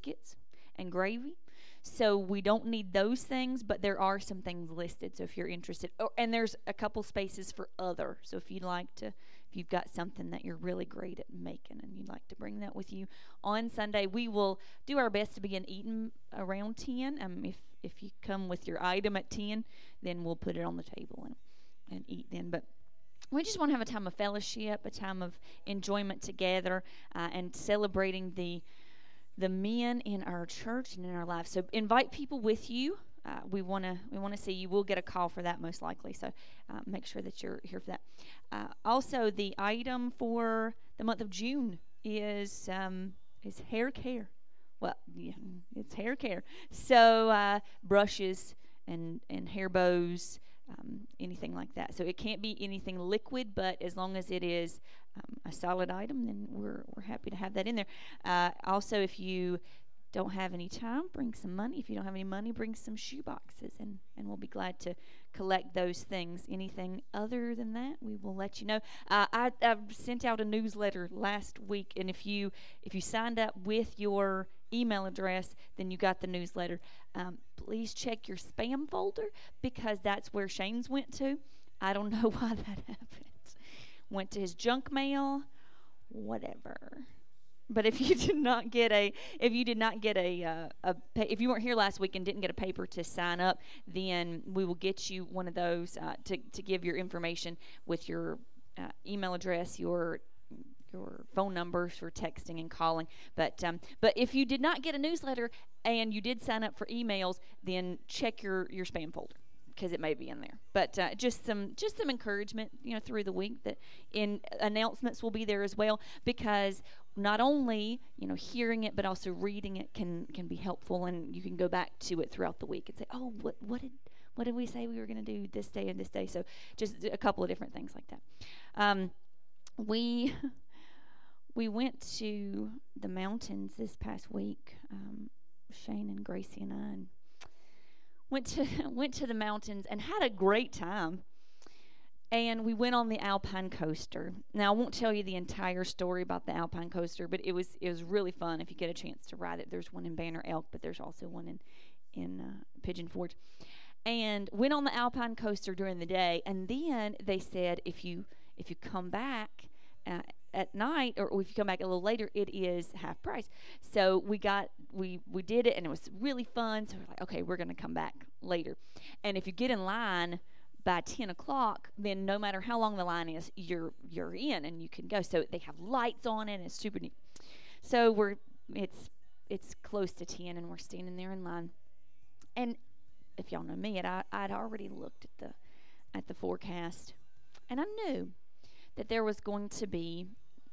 biscuits and gravy. So we don't need those things, but there are some things listed. So if you're interested, oh, and there's a couple spaces for other. So if you'd like to, if you've got something that you're really great at making and you'd like to bring that with you on Sunday, we will do our best to begin eating around 10. Um, if if you come with your item at 10, then we'll put it on the table and, and eat then. But we just want to have a time of fellowship, a time of enjoyment together, uh, and celebrating the the men in our church and in our lives. So invite people with you. Uh, we want to we want to see you. We'll get a call for that most likely. So uh, make sure that you're here for that. Uh, also, the item for the month of June is um, is hair care. Well, yeah, it's hair care. So uh, brushes and and hair bows um, anything like that. So it can't be anything liquid, but as long as it is um, a solid item, then we're, we're happy to have that in there. Uh, also, if you don't have any time, bring some money. If you don't have any money, bring some shoe boxes, and, and we'll be glad to collect those things. Anything other than that, we will let you know. Uh, I, I sent out a newsletter last week, and if you if you signed up with your email address, then you got the newsletter. Um, please check your spam folder because that's where Shane's went to. I don't know why that happened. Went to his junk mail, whatever. But if you did not get a, if you did not get a, uh, a, if you weren't here last week and didn't get a paper to sign up, then we will get you one of those uh, to to give your information with your uh, email address, your your phone numbers for texting and calling. But um, but if you did not get a newsletter and you did sign up for emails, then check your your spam folder because it may be in there. But uh, just some just some encouragement, you know, through the week that in announcements will be there as well because not only you know hearing it but also reading it can can be helpful and you can go back to it throughout the week and say, oh, what what did what did we say we were going to do this day and this day? So just a couple of different things like that. Um, we we went to the mountains this past week. Um, Shane and Gracie and I and went to went to the mountains and had a great time. And we went on the Alpine coaster. Now I won't tell you the entire story about the Alpine coaster, but it was it was really fun if you get a chance to ride it. There's one in Banner Elk, but there's also one in in uh, Pigeon Forge. And went on the Alpine coaster during the day, and then they said if you if you come back uh, at night or if you come back a little later it is half price. So we got we we did it and it was really fun. So we're like okay we're to come back later. And if you get in line by 10 o'clock then no matter how long the line is you're you're in and you can go. So they have lights on and it's super neat. So we're it's it's close to 10 and we're standing there in line. And if y'all know me it, I, i'd already looked at the at the forecast and i knew that there was going to be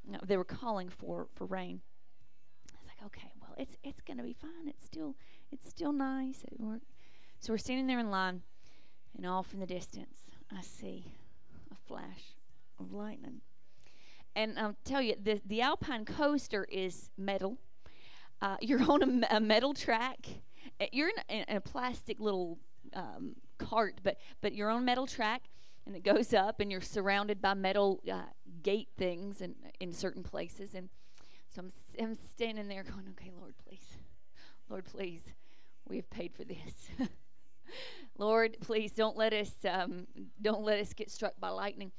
no, they were calling for for rain. I was like, okay, well, it's it's gonna be fine. It's still it's still nice. We're, so we're standing there in line, and off in the distance, I see a flash of lightning. And I'll tell you, the the Alpine coaster is metal. Uh, you're on a, a, metal track. Uh, you're in a, in a plastic little um, cart, but but you're on metal track, and it goes up, and you're surrounded by metal uh, gate things in, in certain places. And so I'm, I'm standing there going, okay, Lord, please. Lord, please. We have paid for this. Lord, please don't let us um, don't let us get struck by lightning.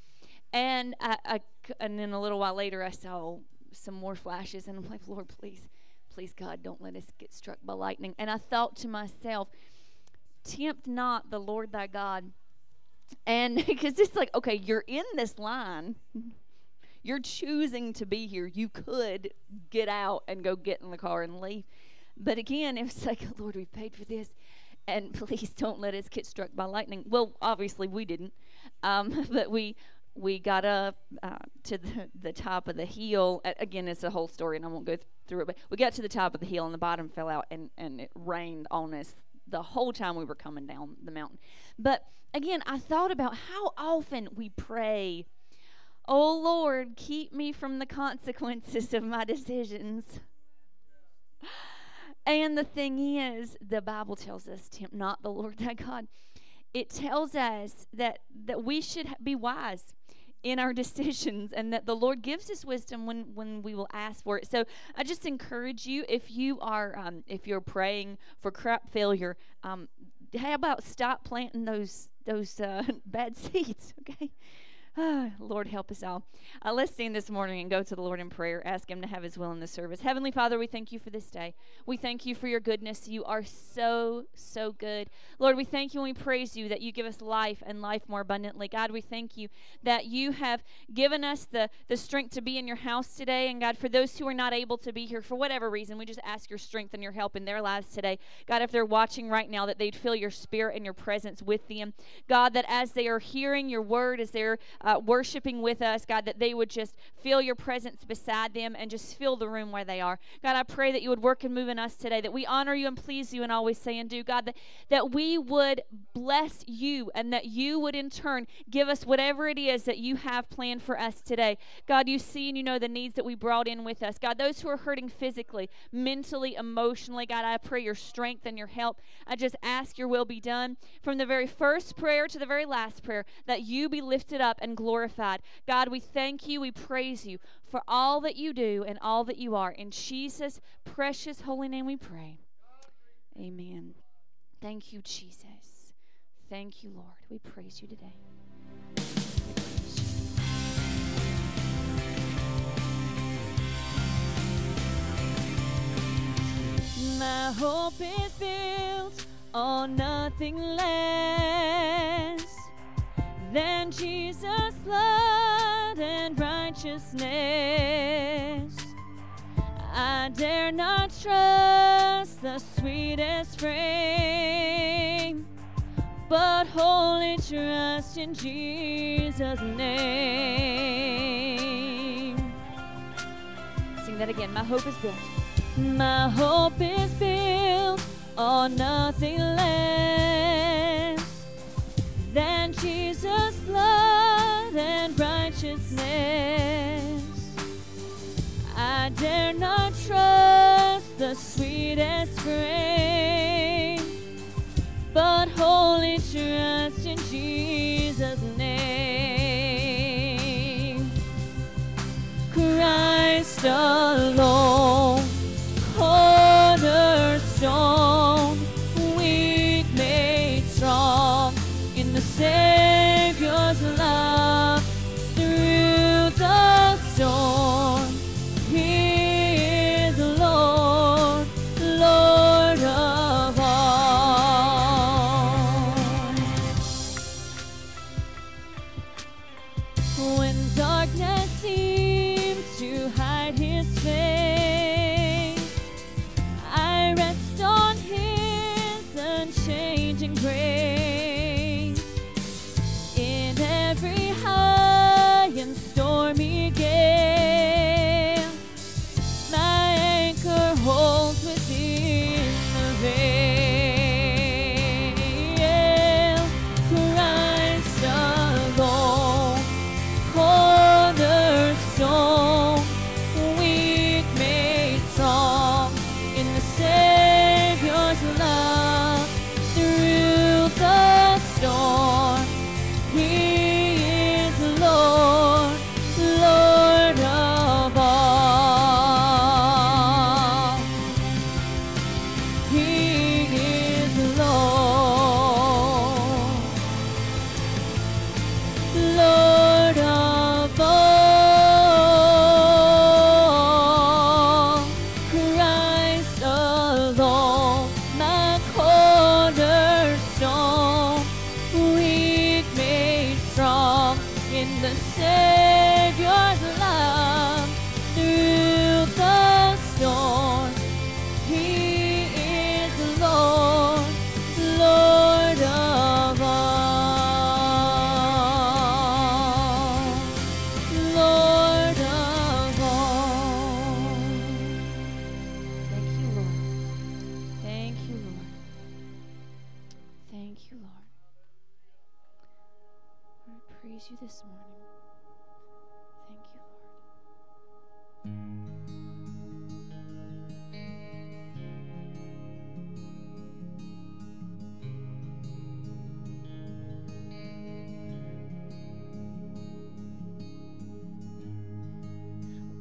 And I, I, and then a little while later, I saw some more flashes, and I'm like, Lord, please, please, God, don't let us get struck by lightning. And I thought to myself, tempt not the Lord thy God. And because it's like, okay, you're in this line. You're choosing to be here. You could get out and go get in the car and leave. But again, it was like, Lord, we paid for this. And please don't let us get struck by lightning. Well, obviously we didn't. Um, but we we got up uh, to the, the top of the hill. Again, it's a whole story, and I won't go through it. But we got to the top of the hill, and the bottom fell out, and, and it rained on us the whole time we were coming down the mountain. But again, I thought about how often we pray Oh Lord, keep me from the consequences of my decisions. And the thing is, the Bible tells us, tempt not the Lord thy God. It tells us that, that we should be wise. In our decisions and that the Lord gives us wisdom when when we will ask for it. So I just encourage you if you are um, if you're praying for crop failure, um, how about stop planting those those uh, bad seeds, okay? Lord, help us all. Uh, let's stand this morning and go to the Lord in prayer. Ask Him to have His will in the service. Heavenly Father, we thank you for this day. We thank you for your goodness. You are so, so good. Lord, we thank you and we praise you that you give us life and life more abundantly. God, we thank you that you have given us the, the strength to be in your house today. And God, for those who are not able to be here for whatever reason, we just ask your strength and your help in their lives today. God, if they're watching right now, that they'd feel your spirit and your presence with them. God, that as they are hearing your word, as they're uh, Uh, worshiping with us, God, that they would just feel your presence beside them and just fill the room where they are. God, I pray that you would work and move in us today, that we honor you and please you and always say and do. God, that, that we would bless you and that you would in turn give us whatever it is that you have planned for us today. God, you see and you know the needs that we brought in with us. God, those who are hurting physically, mentally, emotionally, God, I pray your strength and your help. I just ask your will be done from the very first prayer to the very last prayer, that you be lifted up and glorified. God, we thank you, we praise you for all that you do and all that you are. In Jesus' precious holy name we pray. Amen. Thank you, Jesus. Thank you, Lord. We praise you today. My hope is built on nothing less than Jesus' blood and righteousness. I dare not trust the sweetest frame, but wholly trust in Jesus' name. Sing that again. My hope is built. My hope is built on nothing less than Jesus' blood and righteousness. I dare not trust the sweetest frame, but wholly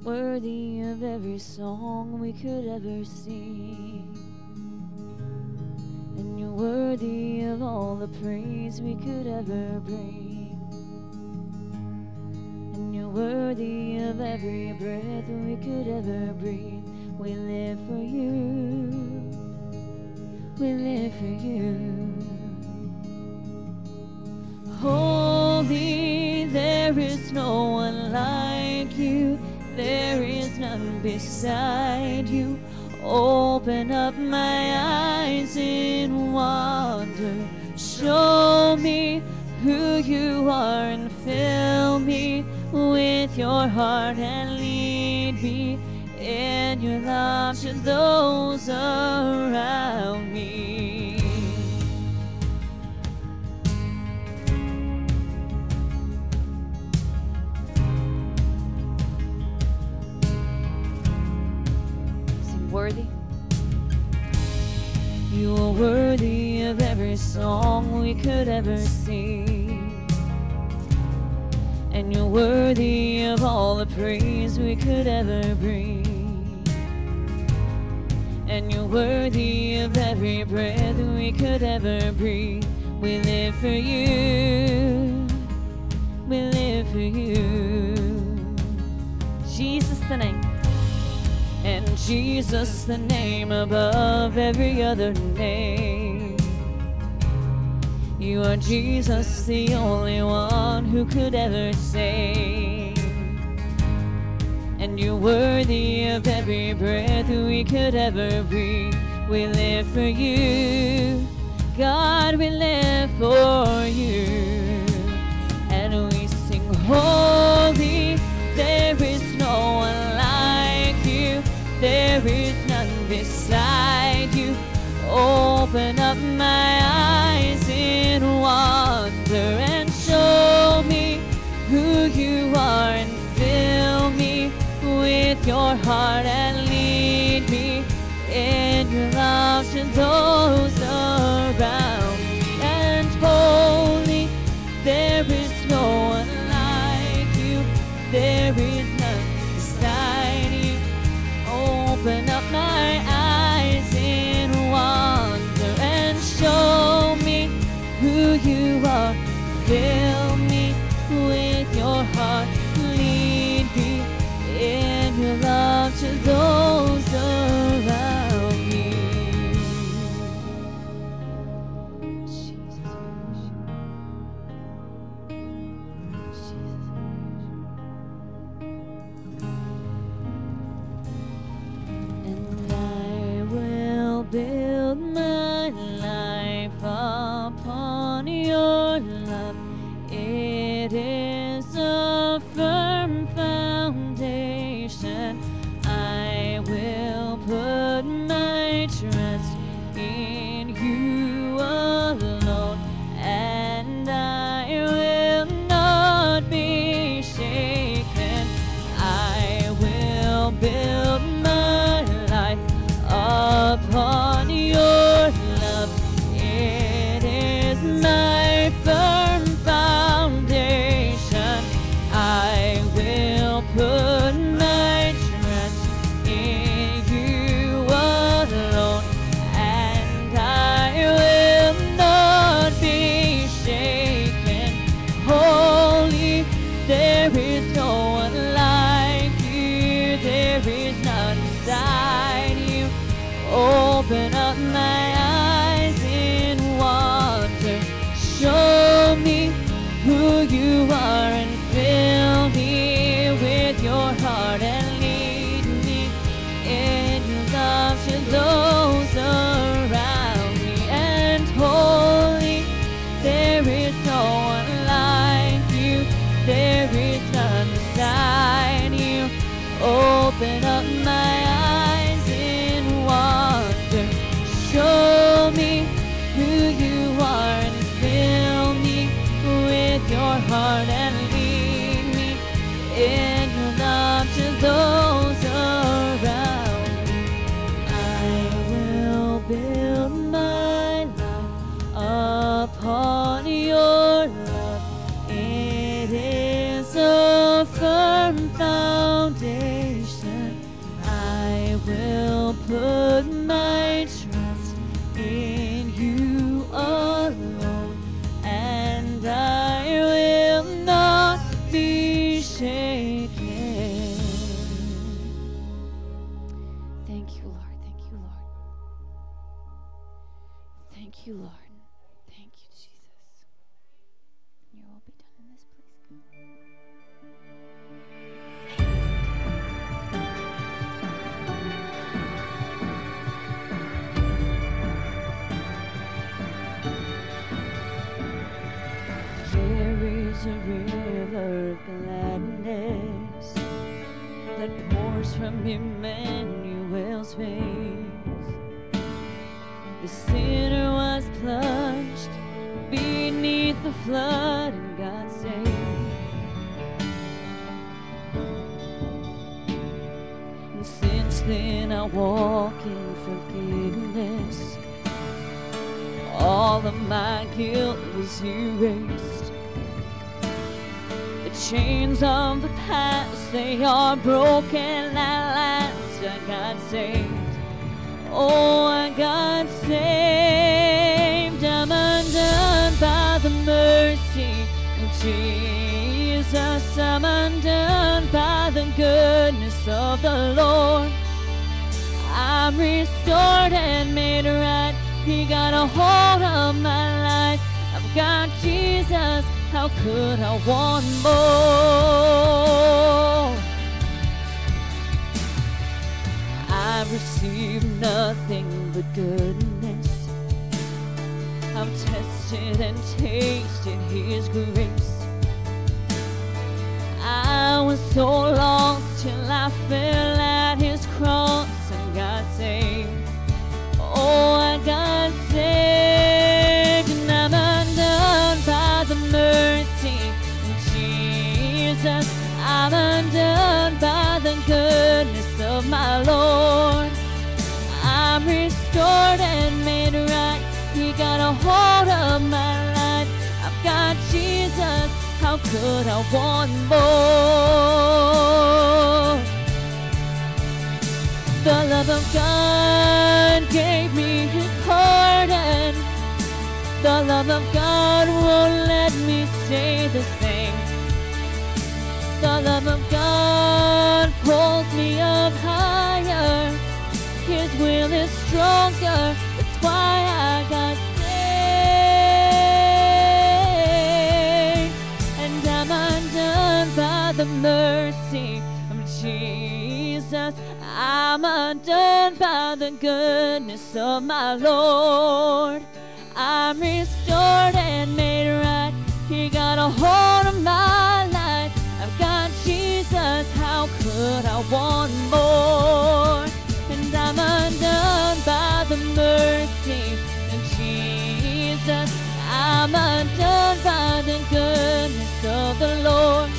worthy of every song we could ever sing. And you're worthy of all the praise we could ever bring. And you're worthy of every breath we could ever breathe. We live for you. We live for you. Holy, there is no one like you. There is none beside you. Open up my eyes in wonder. Show me who you are and fill me with your heart and lead me in your love to those around me. Song we could ever sing. And you're worthy of all the praise we could ever bring. And you're worthy of every breath we could ever breathe. We live for you. We live for you. Jesus the name. And Jesus the name above every other name. You are Jesus, the only one who could ever save. And you're worthy of every breath we could ever breathe. We live for you. God, we live for you. And we sing, Holy, there is no one like you. There is none beside you. Open up my eyes in wonder and show me who you are and fill me with your heart and lead me in your love to those my guilt was erased. The chains of the past, they are broken at last. I got saved. Oh, I got saved. I'm undone by the mercy of Jesus. I'm undone by the goodness of the Lord. I'm restored and made right. He got a hold of my life. I've got Jesus. How could I want more? I've received nothing but goodness. I've tested and tasted His grace. I was so lost till I fell at His cross and got saved. Oh, could I want more? The love of God gave me his pardon. The love of God won't let me stay the same. The love of God pulls me up higher. His will is stronger. That's why mercy of Jesus. I'm undone by the goodness of my Lord. I'm restored and made right. He got a hold of my life. I've got Jesus. How could I want more? And I'm undone by the mercy of Jesus. I'm undone by the goodness of the Lord.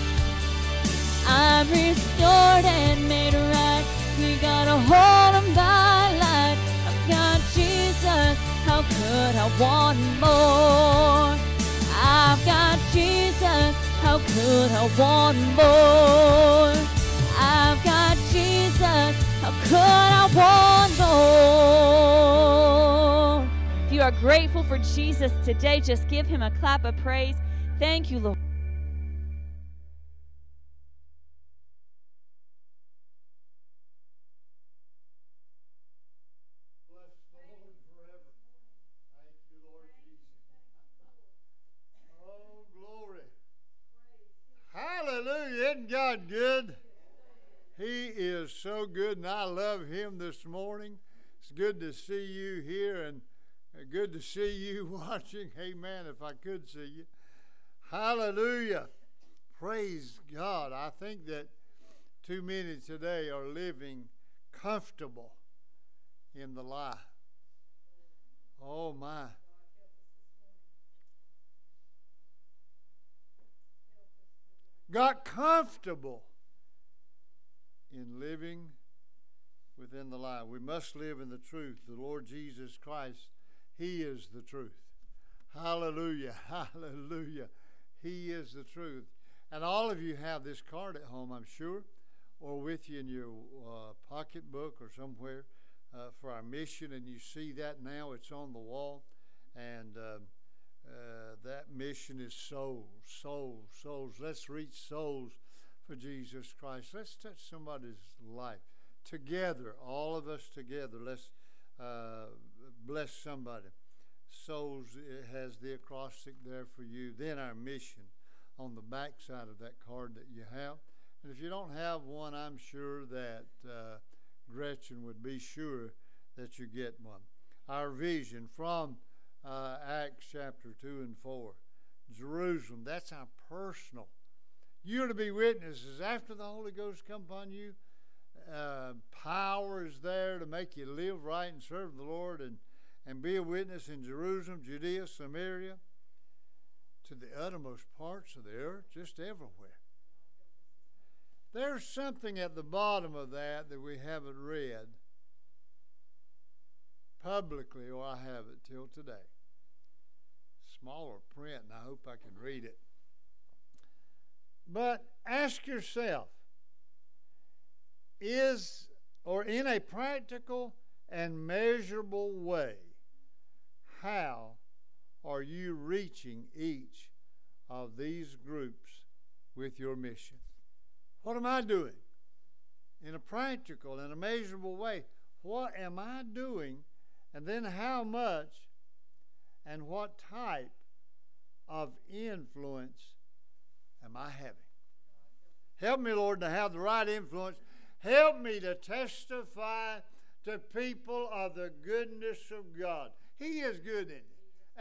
Restored and made right. He got a hold of my life. I've got Jesus. How could I want more? Oh I've got Jesus. How could I want more? Oh I've got Jesus. How could I want more? If you are grateful for Jesus today, just give him a clap of praise. Thank you, Lord. God good? He is so good, and I love Him this morning. It's good to see you here and good to see you watching. Amen. If I could see you. Hallelujah. Praise God. I think that too many today are living comfortable in the lie. Oh my. Got comfortable in living within the lie. We must live in the truth. The Lord Jesus Christ, He is the truth. Hallelujah. Hallelujah. He is the truth. And all of you have this card at home, I'm sure, or with you in your uh, pocketbook or somewhere uh, for our mission. And you see that now, it's on the wall. And uh, uh, that mission is souls, souls, souls. Let's reach souls for Jesus Christ. Let's touch somebody's life together, all of us together. Let's uh, bless somebody. souls. Has the acrostic there for you. Then our mission on the back side of that card that you have. And if you don't have one, I'm sure that uh, Gretchen would be sure that you get one. Our vision from uh, Acts chapter 2 and 4. Jerusalem, that's our personal. You're to be witnesses after the Holy Ghost come upon you. Uh, power is there to make you live right and serve the Lord and, and be a witness in Jerusalem, Judea, Samaria, to the uttermost parts of the earth, just everywhere. There's something at the bottom of that that we haven't read publicly, or I have it till today. Smaller print, and I hope I can read it. But ask yourself is, or in a practical and measurable way, how are you reaching each of these groups with your mission? What am I doing? In a practical and a measurable way, what am I doing? And then how much and what type of influence am I having? Help me, Lord, to have the right influence. Help me to testify to people of the goodness of God. He is good in it.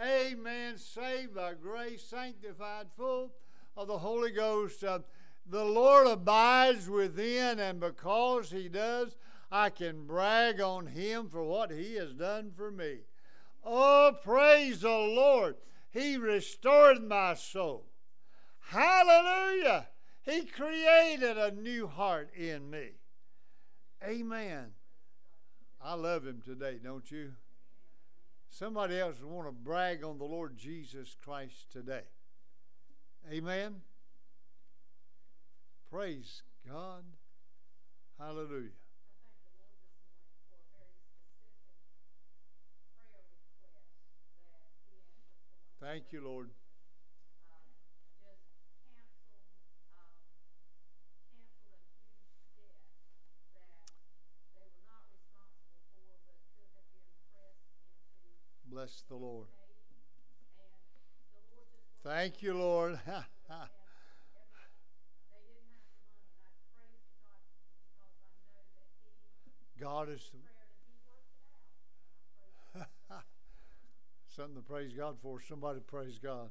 Amen. Saved by grace, sanctified, full of the Holy Ghost. Uh, the Lord abides within, and because He does, I can brag on Him for what He has done for me. Oh, praise the Lord. He restored my soul. Hallelujah. He created a new heart in me. Amen. I love Him today, don't you? Somebody else want to brag on the Lord Jesus Christ today. Amen. Praise God. Hallelujah. Thank you, Lord. Bless the Lord. Thank you, Lord. God is something to praise God for. Somebody praise God.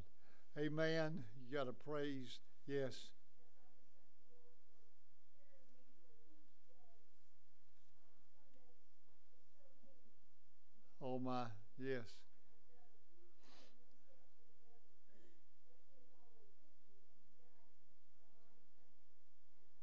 Amen. You got to praise. Yes. Oh my, yes.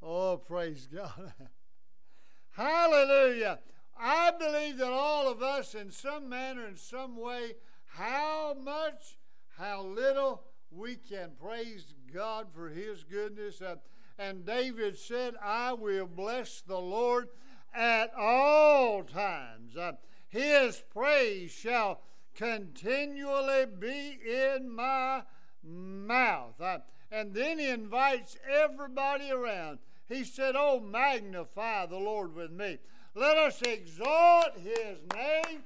Oh, praise God. Hallelujah. I believe that all of us, in some manner, in some way, how much, how little, we can praise God for His goodness. Uh, and David said, I will bless the Lord at all times. Uh, his praise shall continually be in my mouth. Uh, and then he invites everybody around. He said, Oh, magnify the Lord with me. Let us exalt his name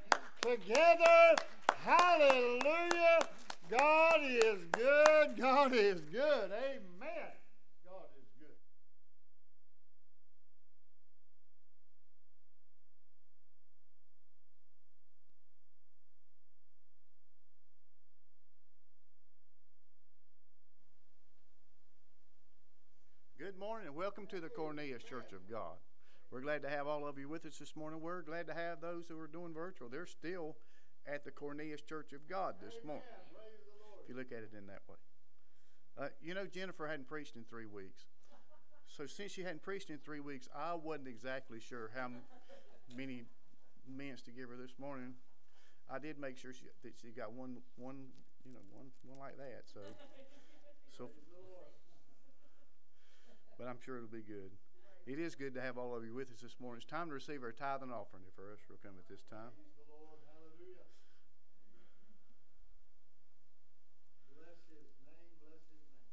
together. Hallelujah. God is good. God is good. Amen. God is good. Good morning and welcome to the Cornelius Church of God. We're glad to have all of you with us this morning. We're glad to have those who are doing virtual. They're still at the Cornelius Church of God this morning, if you look at it in that way. Uh, you know, Jennifer hadn't preached in three weeks. So since she hadn't preached in three weeks, I wasn't exactly sure how many minutes to give her this morning. I did make sure she, that she got one, one, you know, one, one like that. So, so but I'm sure it'll be good. It is good to have all of you with us this morning. It's time to receive our tithe and offering. If our usher will come at this time. Praise the Lord. Hallelujah. Bless his name, bless his name.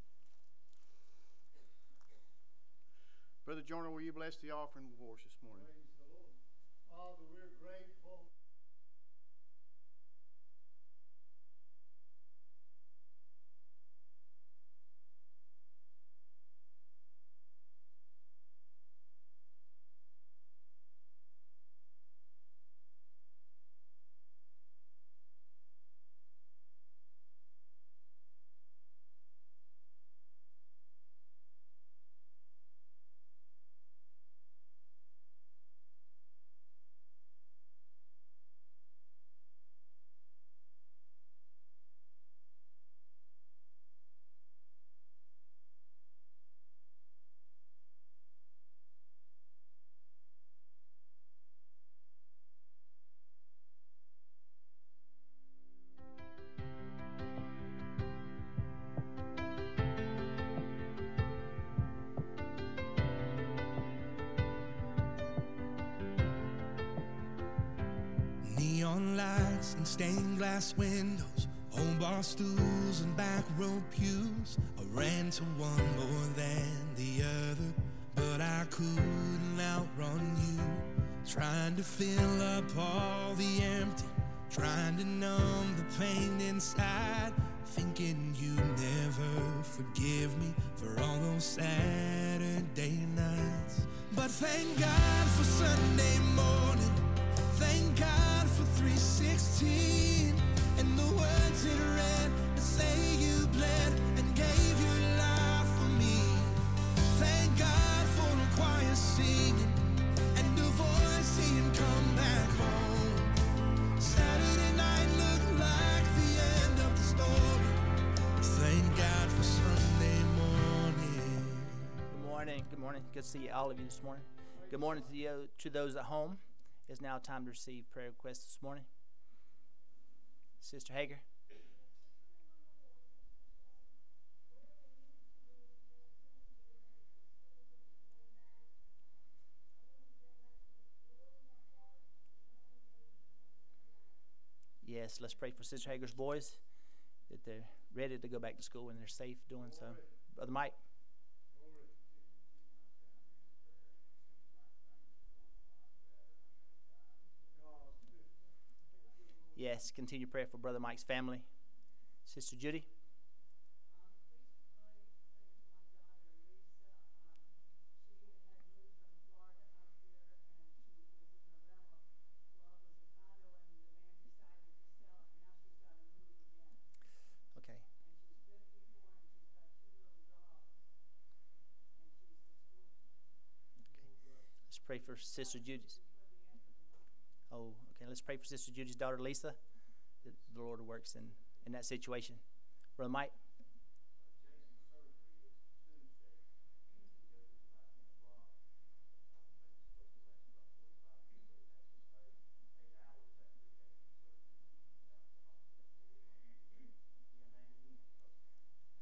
Brother Jordan, will you bless the offering for us this morning? Father, we're grateful. Glass windows, old bar stools and back row pews. I ran to one more than the other, but I couldn't outrun you. Trying to fill up all the empty, trying to numb the pain inside. Thinking you'd never forgive me for all those Saturday nights. But thank God for Sunday morning. Thank God for 316 Good morning. Good morning. Good to see all of you this morning. Good morning to to those at home. It's now time to receive prayer requests this morning. Sister Hager. Yes, let's pray for Sister Hager's boys that they're ready to go back to school and they're safe doing so. Brother Mike. Yes, continue prayer for Brother Mike's family. Sister Judy. Okay. Let's pray for Sister Judy's. Oh, okay. Let's pray for Sister Judy's daughter, Lisa, that the Lord works in, in that situation. Brother Mike.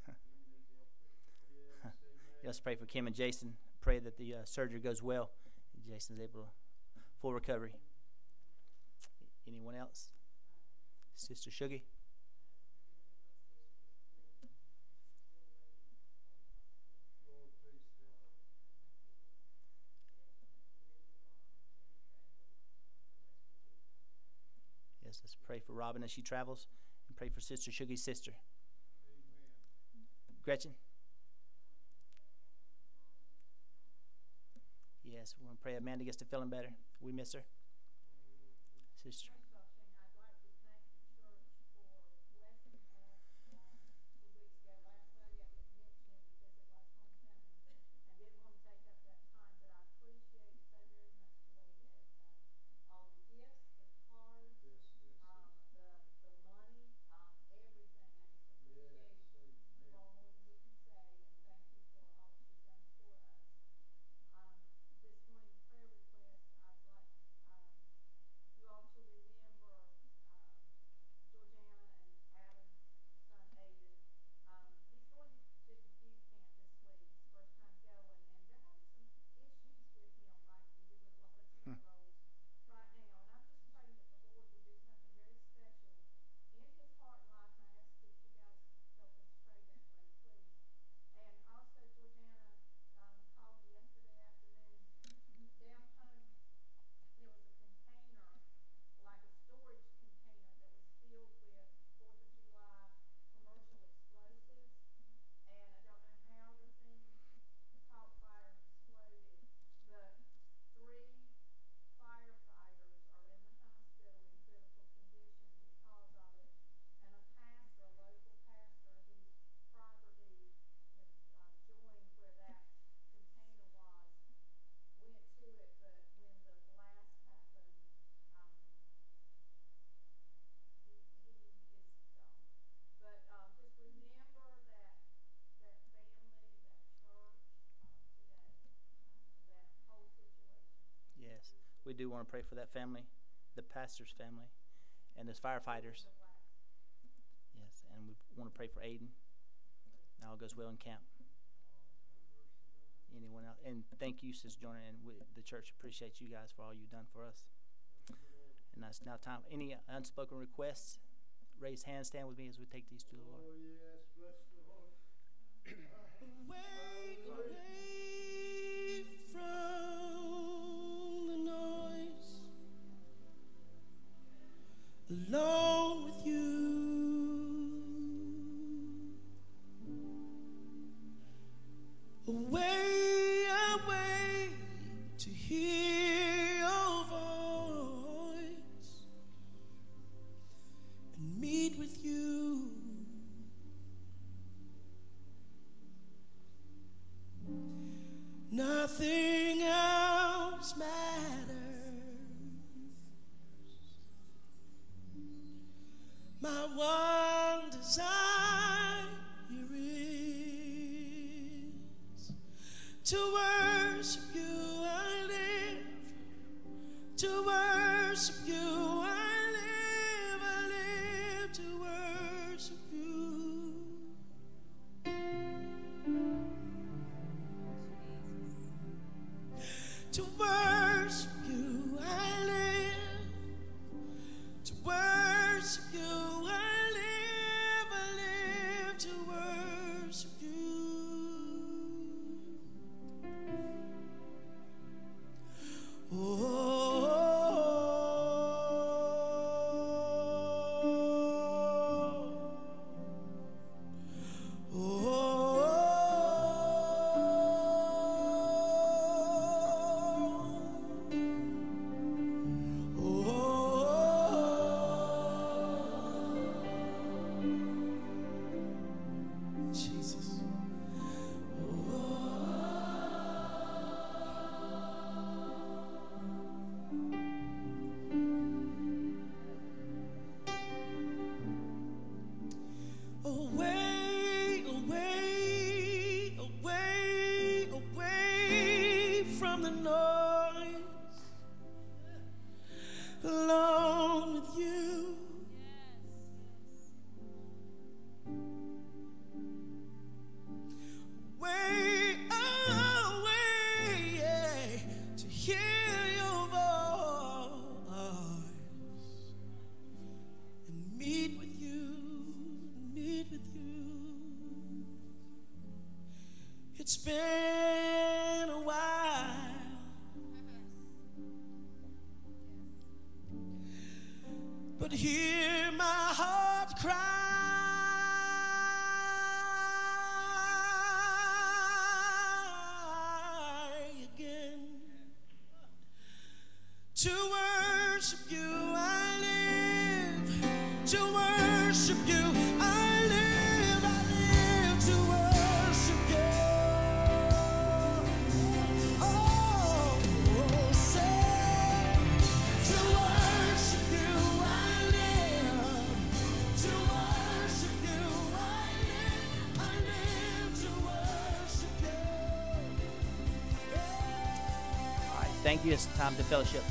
Let's pray for Kim and Jason. Pray that the uh, surgery goes well. Jason's able to full recovery. Anyone else? Sister Shuggy? Yes, let's pray for Robin as she travels and pray for Sister Shuggy's sister. Gretchen? Yes, we want to pray Amanda gets to feeling better. We miss her. Sister. Do want to pray for that family, the pastor's family, and those firefighters. Yes, and we want to pray for Aiden. Now all goes well in camp. Anyone else? And thank you, Sister Jonah, and we, the church appreciates you guys for all you've done for us. And that's now time. Any unspoken requests? Raise hands, stand with me as we take these to the Lord. Oh, alone with you. Away, away to hear your voice and meet with you. Nothing To worship you, I live. To worship you, I live. I live to worship you. Oh, oh, say, to worship you, I live. To worship you, I live. I live to worship you. All right, thank you. It's time to fellowship.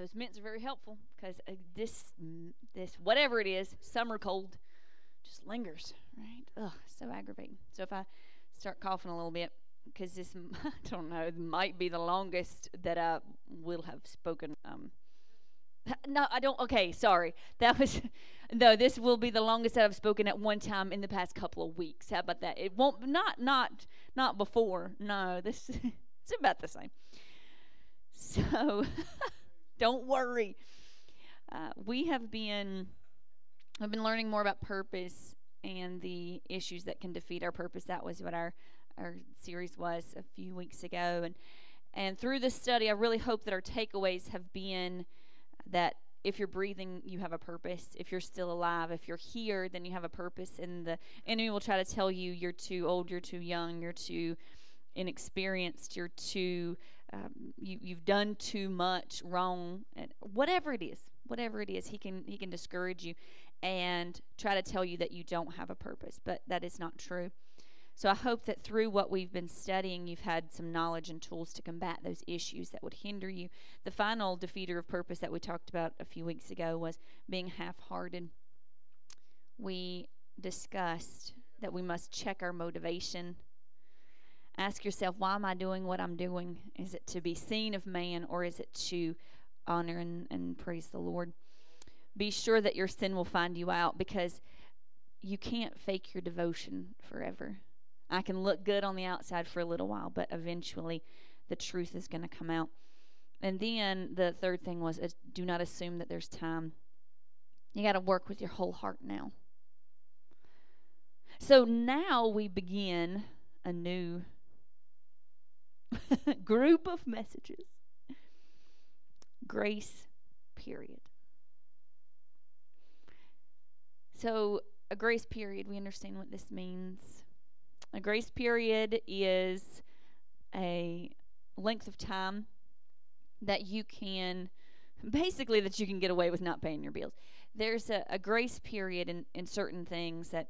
Those mints are very helpful because uh, this this whatever it is, summer cold, just lingers. Right? Ugh, so aggravating. So if I start coughing a little bit, because this I don't know, might be the longest that I will have spoken. Um, no, I don't. Okay, sorry. That was no. This will be the longest that I've spoken at one time in the past couple of weeks. How about that? It won't. Not not not before. No, this it's about the same. So don't worry. Uh, we have been. I've been learning more about purpose and the issues that can defeat our purpose. That was what our our series was a few weeks ago, and and through this study, I really hope that our takeaways have been that if you're breathing, you have a purpose. If you're still alive, if you're here, then you have a purpose. And the enemy will try to tell you you're too old, you're too young, you're too inexperienced, you're too, um, you, you've done too much wrong, and whatever it is, whatever it is, he can he can discourage you and try to tell you that you don't have a purpose. But that is not true. So I hope that through what we've been studying, you've had some knowledge and tools to combat those issues that would hinder you. The final defeater of purpose that we talked about a few weeks ago was being half hearted. We discussed that we must check our motivation. Ask yourself, why am I doing what I'm doing? Is it to be seen of man or is it to honor and, and praise the Lord? Be sure that your sin will find you out because you can't fake your devotion forever. I can look good on the outside for a little while, but eventually the truth is going to come out. And then the third thing was uh, do not assume that there's time. You got to work with your whole heart now. So now we begin a new group of messages. Grace, period. So, a grace period, we understand what this means. A grace period is a length of time that you can basically that you can get away with not paying your bills. There's a, a grace period in, in certain things that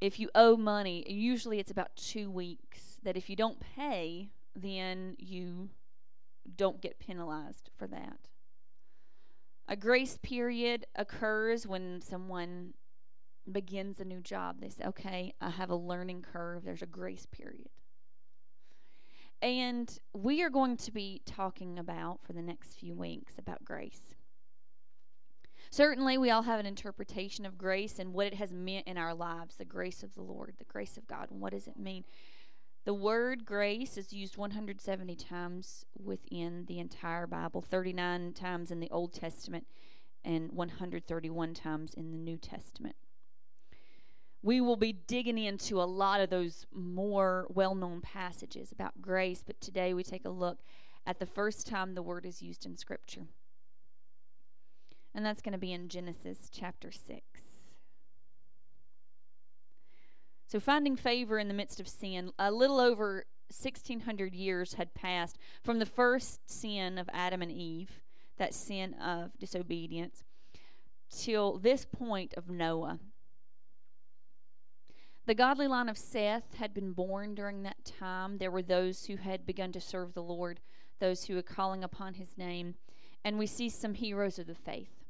if you owe money, usually it's about two weeks. That if you don't pay, then you don't get penalized for that. A grace period occurs when someone begins a new job, they say, okay, I have a learning curve, there's a grace period. And we are going to be talking about for the next few weeks about grace. Certainly, we all have an interpretation of grace and what it has meant in our lives the grace of the Lord, the grace of God. And what does it mean? The word grace is used 170 times within the entire Bible, 39 times in the Old Testament, and 131 times in the New Testament we will be digging into a lot of those more well known passages about grace, but today we take a look at the first time the word is used in Scripture. And that's going to be in Genesis chapter 6. So, finding favor in the midst of sin, a little over 1600 years had passed from the first sin of Adam and Eve, that sin of disobedience, till this point of Noah. The godly line of Seth had been born during that time. There were those who had begun to serve the Lord, those who were calling upon his name, and we see some heroes of the faith.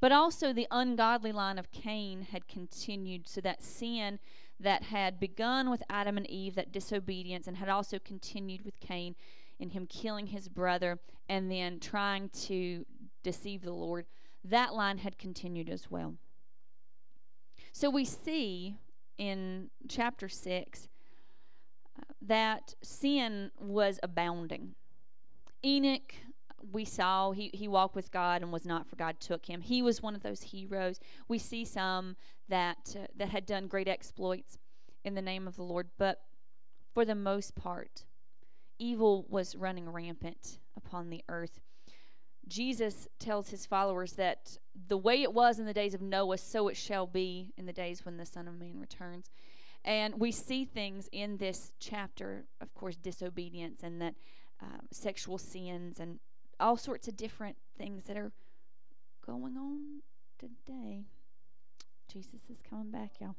But also the ungodly line of Cain had continued, so that sin that had begun with Adam and Eve, that disobedience, and had also continued with Cain in him killing his brother and then trying to deceive the Lord, that line had continued as well. So we see in chapter 6 uh, that sin was abounding. Enoch, we saw, he, he walked with God and was not, for God took him. He was one of those heroes. We see some that, uh, that had done great exploits in the name of the Lord, but for the most part, evil was running rampant upon the earth. Jesus tells his followers that the way it was in the days of Noah, so it shall be in the days when the Son of Man returns. And we see things in this chapter, of course, disobedience and that um, sexual sins and all sorts of different things that are going on today. Jesus is coming back, y'all.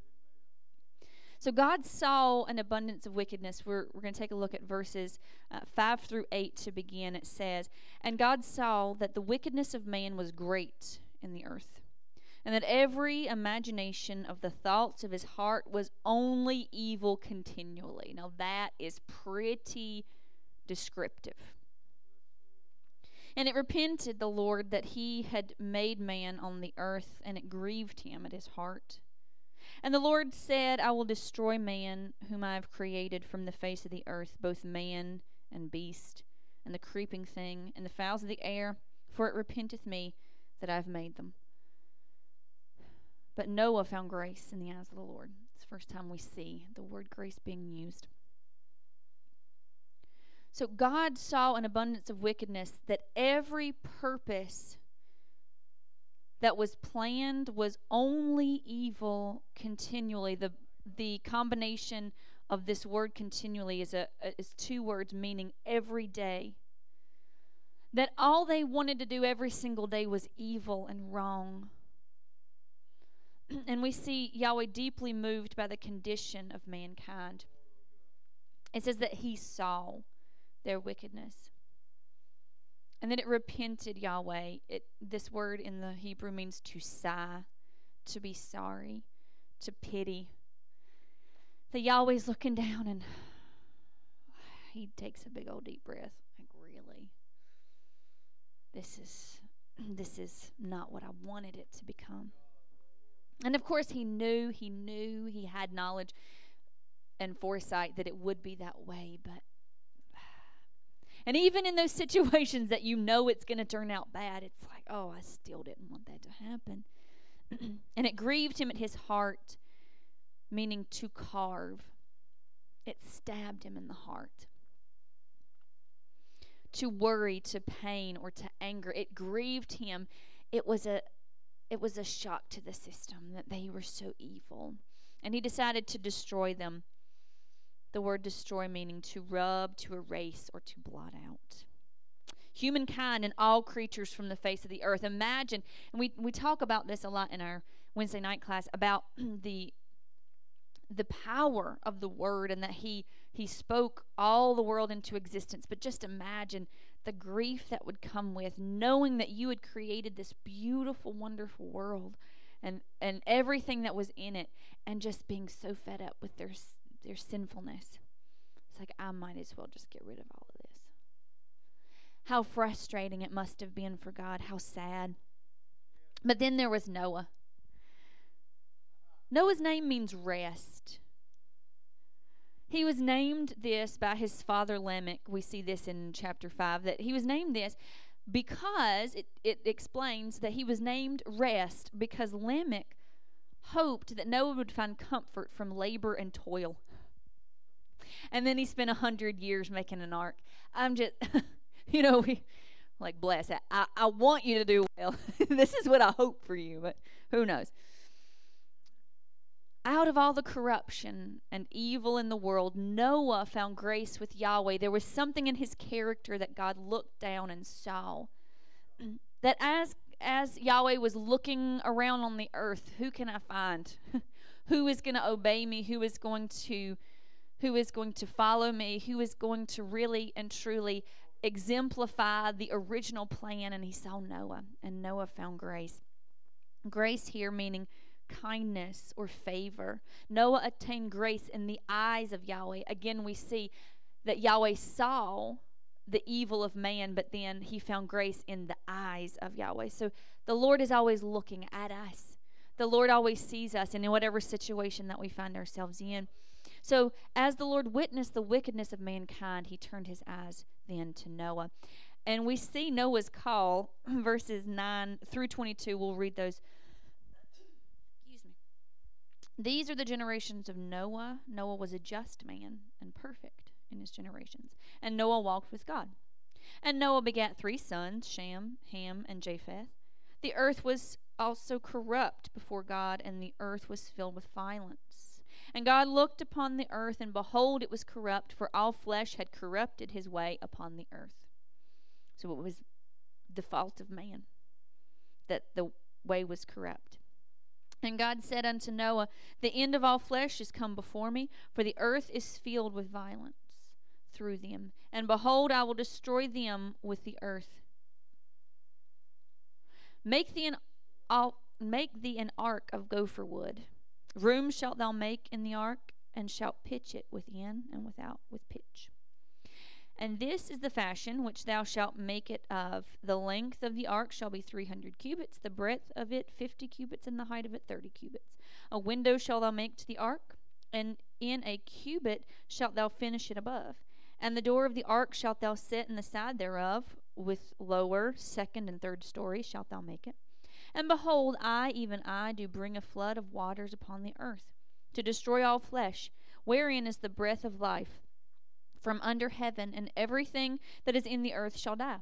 So God saw an abundance of wickedness. We're, we're going to take a look at verses uh, 5 through 8 to begin. It says, And God saw that the wickedness of man was great in the earth, and that every imagination of the thoughts of his heart was only evil continually. Now, that is pretty descriptive. And it repented the Lord that he had made man on the earth, and it grieved him at his heart. And the Lord said, I will destroy man, whom I have created from the face of the earth, both man and beast, and the creeping thing, and the fowls of the air, for it repenteth me that I have made them. But Noah found grace in the eyes of the Lord. It's the first time we see the word grace being used. So God saw an abundance of wickedness that every purpose that was planned was only evil continually. The the combination of this word continually is a is two words meaning every day. That all they wanted to do every single day was evil and wrong. and we see Yahweh deeply moved by the condition of mankind. It says that he saw their wickedness. And then it repented Yahweh. It this word in the Hebrew means to sigh, to be sorry, to pity. The Yahweh's looking down and he takes a big old deep breath. Like really? This is this is not what I wanted it to become. And of course he knew, he knew, he had knowledge and foresight that it would be that way, but and even in those situations that you know it's going to turn out bad, it's like, oh, I still didn't want that to happen. and it grieved him at his heart, meaning to carve. It stabbed him in the heart. To worry, to pain, or to anger. It grieved him. It was a it was a shock to the system that they were so evil. And he decided to destroy them the word destroy meaning to rub, to erase, or to blot out. Humankind and all creatures from the face of the earth. Imagine, and we, we talk about this a lot in our Wednesday night class about the the power of the word and that he he spoke all the world into existence but just imagine the grief that would come with knowing that you had created this beautiful wonderful world and and everything that was in it and just being so fed up with their their sinfulness. It's like, I might as well just get rid of all of this. How frustrating it must have been for God. How sad. But then there was Noah. Noah's name means rest. He was named this by his father Lamech. We see this in chapter 5 that he was named this because it, it explains that he was named rest because Lamech hoped that Noah would find comfort from labor and toil and then he spent a hundred years making an ark. I'm just, you know, we like bless it. I, I want you to do well. this is what I hope for you, but who knows? Out of all the corruption and evil in the world, Noah found grace with Yahweh. There was something in his character that God looked down and saw. That as as Yahweh was looking around on the earth, who can I find? who is going to obey me? Who is going to who is going to follow me, who is going to really and truly exemplify the original plan. And he saw Noah, and Noah found grace. Grace here meaning kindness or favor. Noah attained grace in the eyes of Yahweh. Again, we see that Yahweh saw the evil of man, but then he found grace in the eyes of Yahweh. So the Lord is always looking at us. The Lord always sees us and in whatever situation that we find ourselves in. So, as the Lord witnessed the wickedness of mankind, he turned his eyes then to Noah. And we see Noah's call, verses 9 through 22. We'll read those. Excuse me. These are the generations of Noah. Noah was a just man and perfect in his generations. And Noah walked with God. And Noah begat three sons Shem, Ham, and Japheth. The earth was also corrupt before God, and the earth was filled with violence. And God looked upon the earth, and behold, it was corrupt, for all flesh had corrupted his way upon the earth. So it was the fault of man that the way was corrupt. And God said unto Noah, The end of all flesh is come before me, for the earth is filled with violence through them. And behold, I will destroy them with the earth. Make thee an, make thee an ark of gopher wood. Room shalt thou make in the ark, and shalt pitch it within and without with pitch. And this is the fashion which thou shalt make it of. The length of the ark shall be three hundred cubits, the breadth of it fifty cubits, and the height of it thirty cubits. A window shalt thou make to the ark, and in a cubit shalt thou finish it above. And the door of the ark shalt thou set in the side thereof, with lower, second, and third story shalt thou make it. And behold, I, even I, do bring a flood of waters upon the earth, to destroy all flesh, wherein is the breath of life from under heaven, and everything that is in the earth shall die.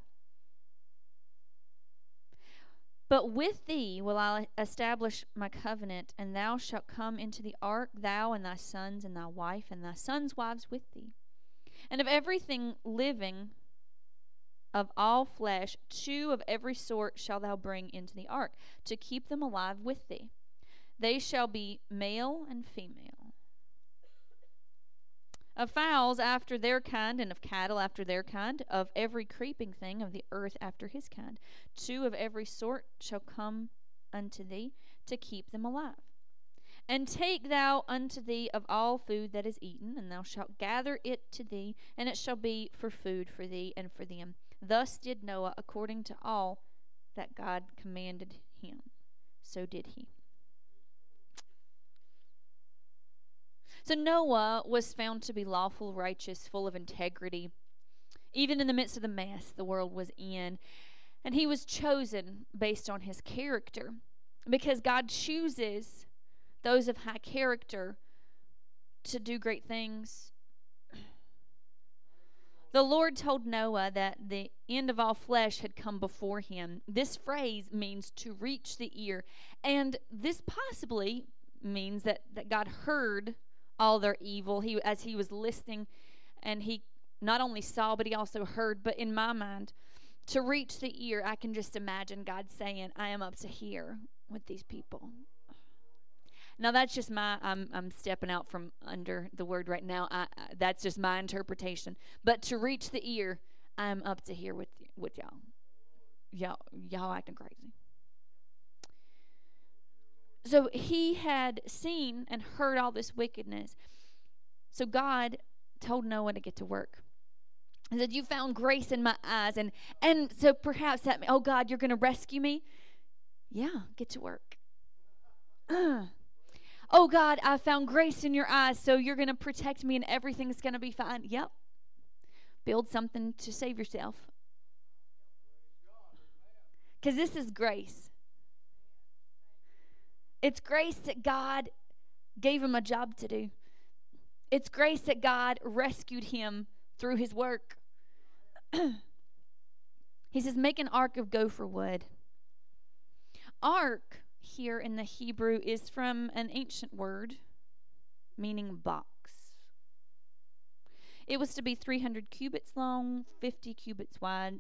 But with thee will I establish my covenant, and thou shalt come into the ark, thou and thy sons and thy wife, and thy sons' wives with thee. And of everything living of all flesh, two of every sort shall thou bring into the ark, to keep them alive with thee. They shall be male and female. Of fowls after their kind, and of cattle after their kind, of every creeping thing of the earth after his kind. Two of every sort shall come unto thee, to keep them alive. And take thou unto thee of all food that is eaten, and thou shalt gather it to thee, and it shall be for food for thee and for them. Thus did Noah according to all that God commanded him. So did he. So Noah was found to be lawful, righteous, full of integrity, even in the midst of the mess the world was in. And he was chosen based on his character because God chooses those of high character to do great things. The Lord told Noah that the end of all flesh had come before him. This phrase means to reach the ear. And this possibly means that, that God heard all their evil he, as he was listening, and he not only saw, but he also heard. But in my mind, to reach the ear, I can just imagine God saying, I am up to here with these people. Now that's just my I'm I'm stepping out from under the word right now. I, I, that's just my interpretation. But to reach the ear, I'm up to here with with y'all. Y'all y'all acting crazy. So he had seen and heard all this wickedness. So God told Noah to get to work. He said, "You found grace in my eyes, and and so perhaps that oh God, you're going to rescue me. Yeah, get to work." Oh God, I found grace in your eyes, so you're going to protect me and everything's going to be fine. Yep. Build something to save yourself. Because this is grace. It's grace that God gave him a job to do. It's grace that God rescued him through his work. he says, Make an ark of gopher wood. Ark here in the Hebrew is from an ancient word meaning box. It was to be 300 cubits long, 50 cubits wide,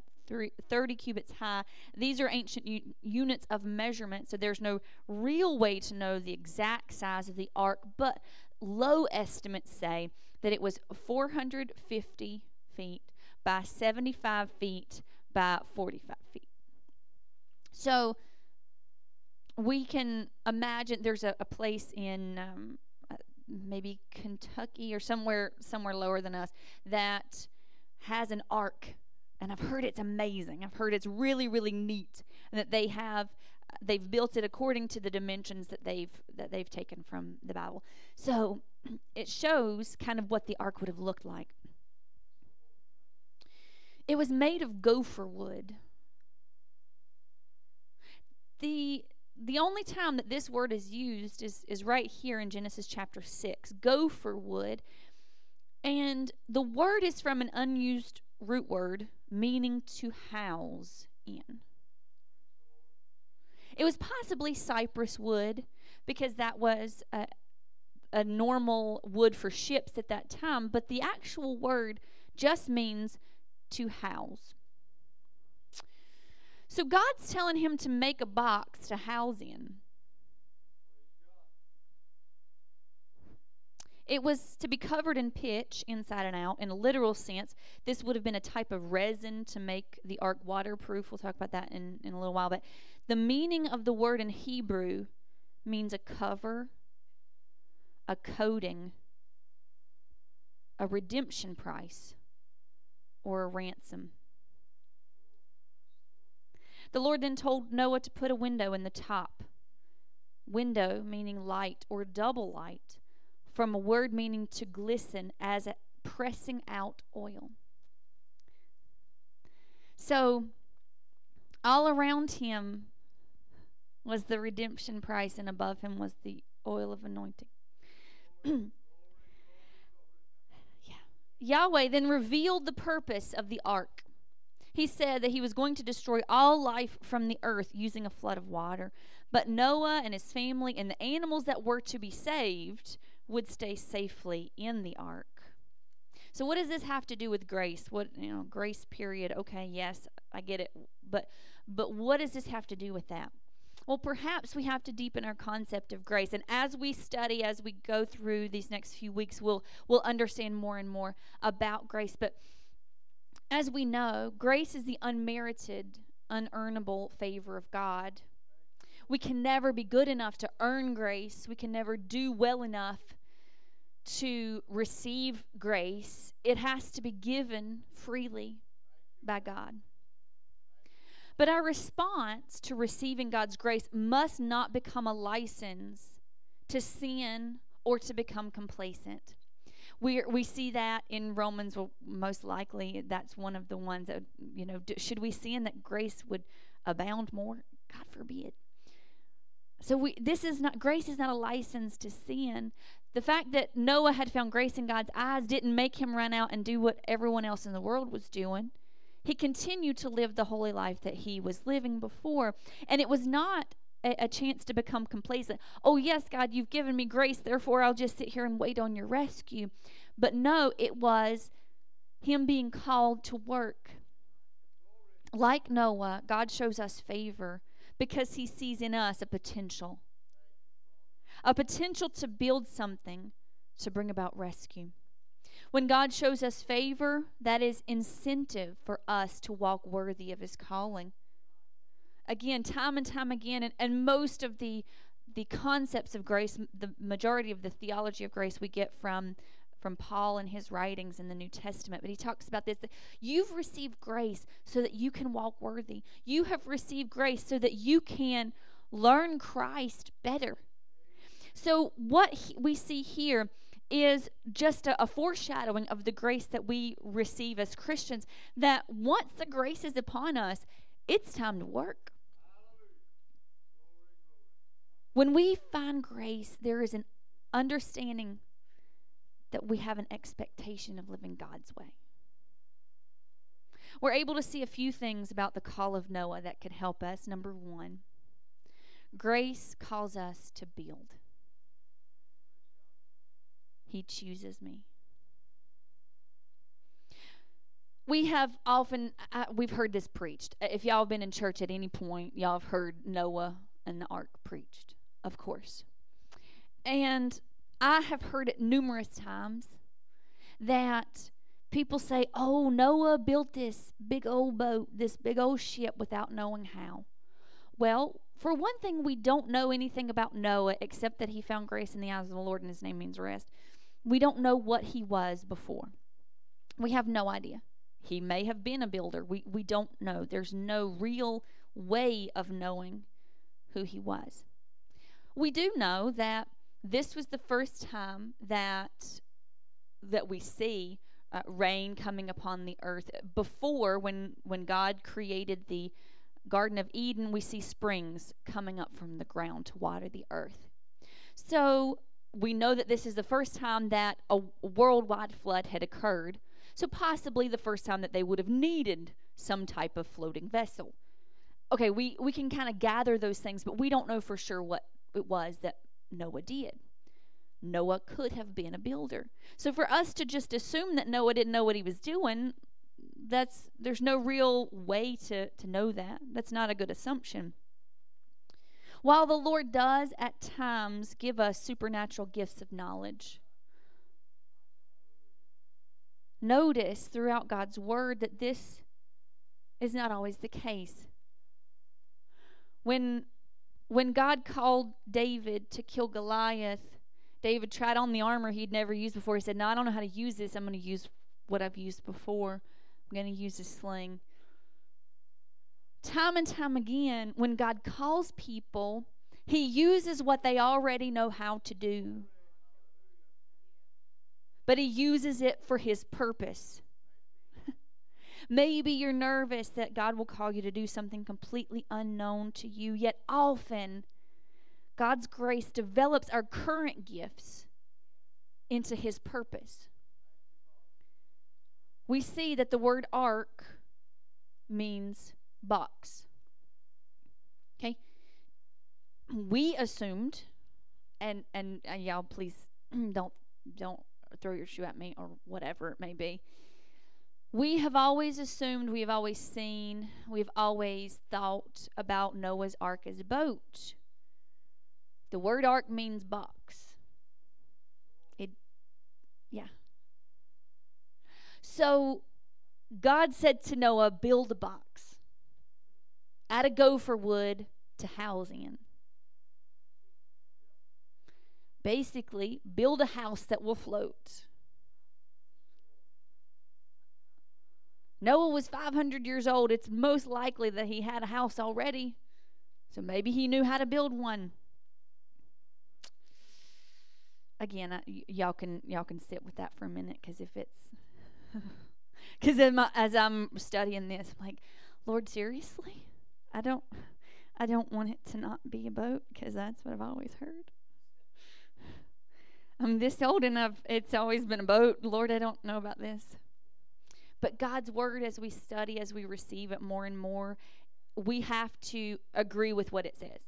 30 cubits high. These are ancient u- units of measurement, so there's no real way to know the exact size of the ark, but low estimates say that it was 450 feet by 75 feet by 45 feet. So, we can imagine there's a, a place in um, uh, maybe Kentucky or somewhere somewhere lower than us that has an ark and I've heard it's amazing. I've heard it's really really neat and that they have uh, they've built it according to the dimensions that they've that they've taken from the Bible. So it shows kind of what the ark would have looked like. It was made of gopher wood. The the only time that this word is used is, is right here in Genesis chapter 6 gopher wood. And the word is from an unused root word meaning to house in. It was possibly cypress wood because that was a, a normal wood for ships at that time, but the actual word just means to house. So God's telling him to make a box to house in. It was to be covered in pitch inside and out in a literal sense. This would have been a type of resin to make the ark waterproof. We'll talk about that in, in a little while. But the meaning of the word in Hebrew means a cover, a coating, a redemption price, or a ransom. The Lord then told Noah to put a window in the top. Window meaning light or double light, from a word meaning to glisten as pressing out oil. So, all around him was the redemption price, and above him was the oil of anointing. yeah. Yahweh then revealed the purpose of the ark. He said that he was going to destroy all life from the earth using a flood of water. But Noah and his family and the animals that were to be saved would stay safely in the ark. So what does this have to do with grace? What, you know, grace period. Okay, yes, I get it. But but what does this have to do with that? Well, perhaps we have to deepen our concept of grace. And as we study, as we go through these next few weeks, we'll we'll understand more and more about grace. But as we know, grace is the unmerited, unearnable favor of God. We can never be good enough to earn grace. We can never do well enough to receive grace. It has to be given freely by God. But our response to receiving God's grace must not become a license to sin or to become complacent we we see that in Romans. Well, most likely that's one of the ones that you know. Do, should we sin that grace would abound more? God forbid. So we this is not grace is not a license to sin. The fact that Noah had found grace in God's eyes didn't make him run out and do what everyone else in the world was doing. He continued to live the holy life that he was living before. And it was not a, a, chance to become complacent. Oh, yes, God, you've given me grace, therefore I'll just sit here and wait on your rescue. But no, it was him being called to work. Like Noah, God shows us favor because he sees in us a potential. A potential to build something to bring about rescue. When God shows us favor, that is incentive for us to walk worthy of his calling again, time and time again, and, and most of the the concepts of grace, the majority of the theology of grace we get from from Paul and his writings in the New Testament. But he talks about this that you've received grace so that you can walk worthy. You have received grace so that you can learn Christ better. So, what he, we see here is just a, a, foreshadowing of the grace that we receive as Christians. That once the grace is upon us, it's time to work. When we find grace, there is an understanding that we have an expectation of living God's way. We're able to see a few things about the call of Noah that could help us. Number one, grace calls us to build, He chooses me. we have often uh, we've heard this preached if y'all have been in church at any point y'all have heard noah and the ark preached of course. And I have heard it numerous times that people say, oh, Noah built this big old boat, this big old ship without knowing how. Well, for one thing, we don't know anything about Noah except that he found grace in the eyes of the Lord and his name means rest. We don't know what he was before. We have no idea. He may have been a builder. We, we don't know. There's no real way of knowing who he was. We do know that this was the first time that that we see uh, rain coming upon the earth. Before, when when God created the Garden of Eden, we see springs coming up from the ground to water the earth. So we know that this is the first time that a worldwide flood had occurred. So possibly the first time that they would have needed some type of floating vessel. Okay, we, we can kind of gather those things, but we don't know for sure what it was that Noah did. Noah could have been a builder. So for us to just assume that Noah didn't know what he was doing, that's there's no real way to, to know that. That's not a good assumption. While the Lord does at times give us supernatural gifts of knowledge, notice throughout God's word that this is not always the case. When when God called David to kill Goliath, David tried on the armor he'd never used before. He said, No, I don't know how to use this. I'm going to use what I've used before. I'm going to use a sling. Time and time again, when God calls people, he uses what they already know how to do. But he uses it for his purpose. Maybe you're nervous that God will call you to do something completely unknown to you, yet often God's grace develops our current gifts into his purpose. We see that the word ark means box. Okay? We assumed and and uh, y'all please don't don't throw your shoe at me or whatever it may be. We have always assumed, we have always seen, we've always thought about Noah's ark as a boat. The word ark means box. It, yeah. So God said to Noah, build a box. Add a gopher wood to house in. Basically, build a house that will float. Noah was 500 years old. It's most likely that he had a house already. So maybe he knew how to build one. Again, I, y- y'all can y'all can sit with that for a minute because if it's because as I'm studying this, I'm like, Lord, seriously, I don't I don't want it to not be a boat because that's what I've always heard. I'm this old and I've, it's always been a boat. Lord, I don't know about this. But God's word, as we study, as we receive it more and more, we have to agree with what it says.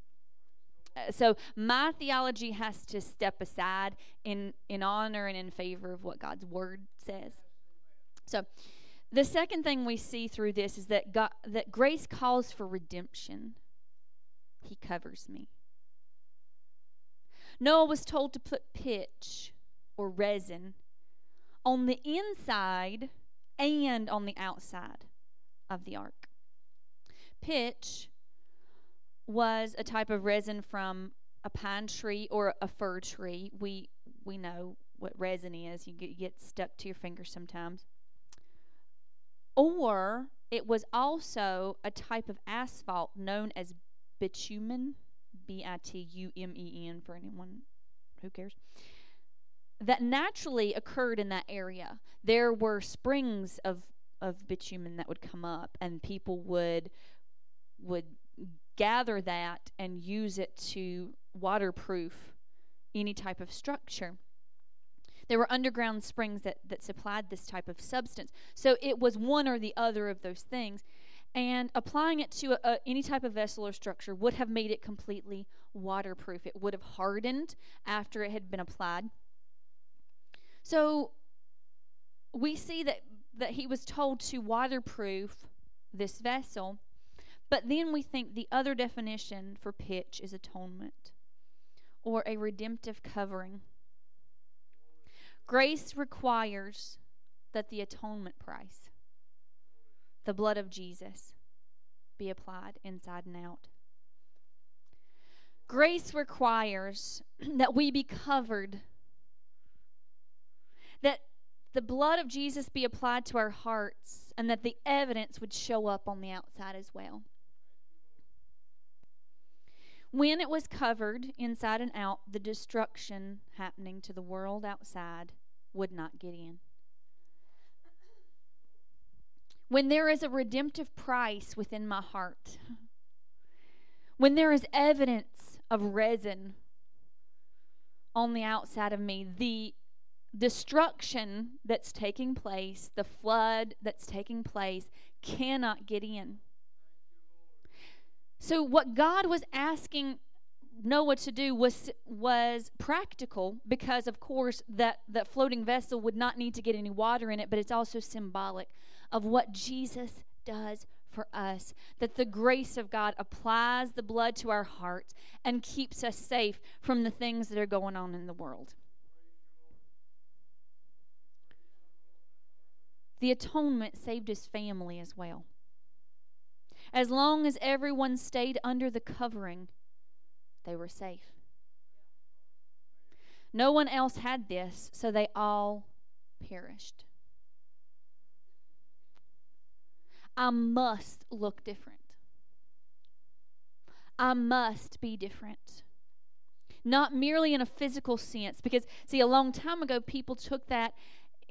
Uh, so my theology has to step aside in in honor and in favor of what God's word says. So the second thing we see through this is that God, that grace calls for redemption. He covers me. Noah was told to put pitch or resin on the inside and on the outside of the ark. Pitch was a type of resin from a pine tree or a fir tree. We we know what resin is. You get, you get stuck to your fingers sometimes. Or it was also a type of asphalt known as bitumen, B I T U M E N for anyone who cares, that naturally occurred in that area. There were springs of, of bitumen that would come up, and people would would gather that and use it to waterproof any type of structure. There were underground springs that, that supplied this type of substance. So it was one or the other of those things and applying it to a, a, any type of vessel or structure would have made it completely waterproof. It would have hardened after it had been applied. So we see that, that he was told to waterproof this vessel, but then we think the other definition for pitch is atonement or a redemptive covering. Grace requires that the atonement price the blood of Jesus be applied inside and out. Grace requires that we be covered, that the blood of Jesus be applied to our hearts, and that the evidence would show up on the outside as well. When it was covered inside and out, the destruction happening to the world outside would not get in. when there is a redemptive price within my heart, when there is evidence of resin on the outside of me, the destruction that's taking place, the flood that's taking place, cannot get in. So, what God was asking Noah to do was was practical because, of course, that that floating vessel would not need to get any water in it, but it's also symbolic of what Jesus does for us. That the grace of God applies the blood to our hearts and keeps us safe from the things that are going on in the world. The atonement saved his family as well. As long as everyone stayed under the covering, they were safe. No one else had this, so they all perished. I must look different. I must be different. Not merely in a physical sense, because, see, a long time ago, people took that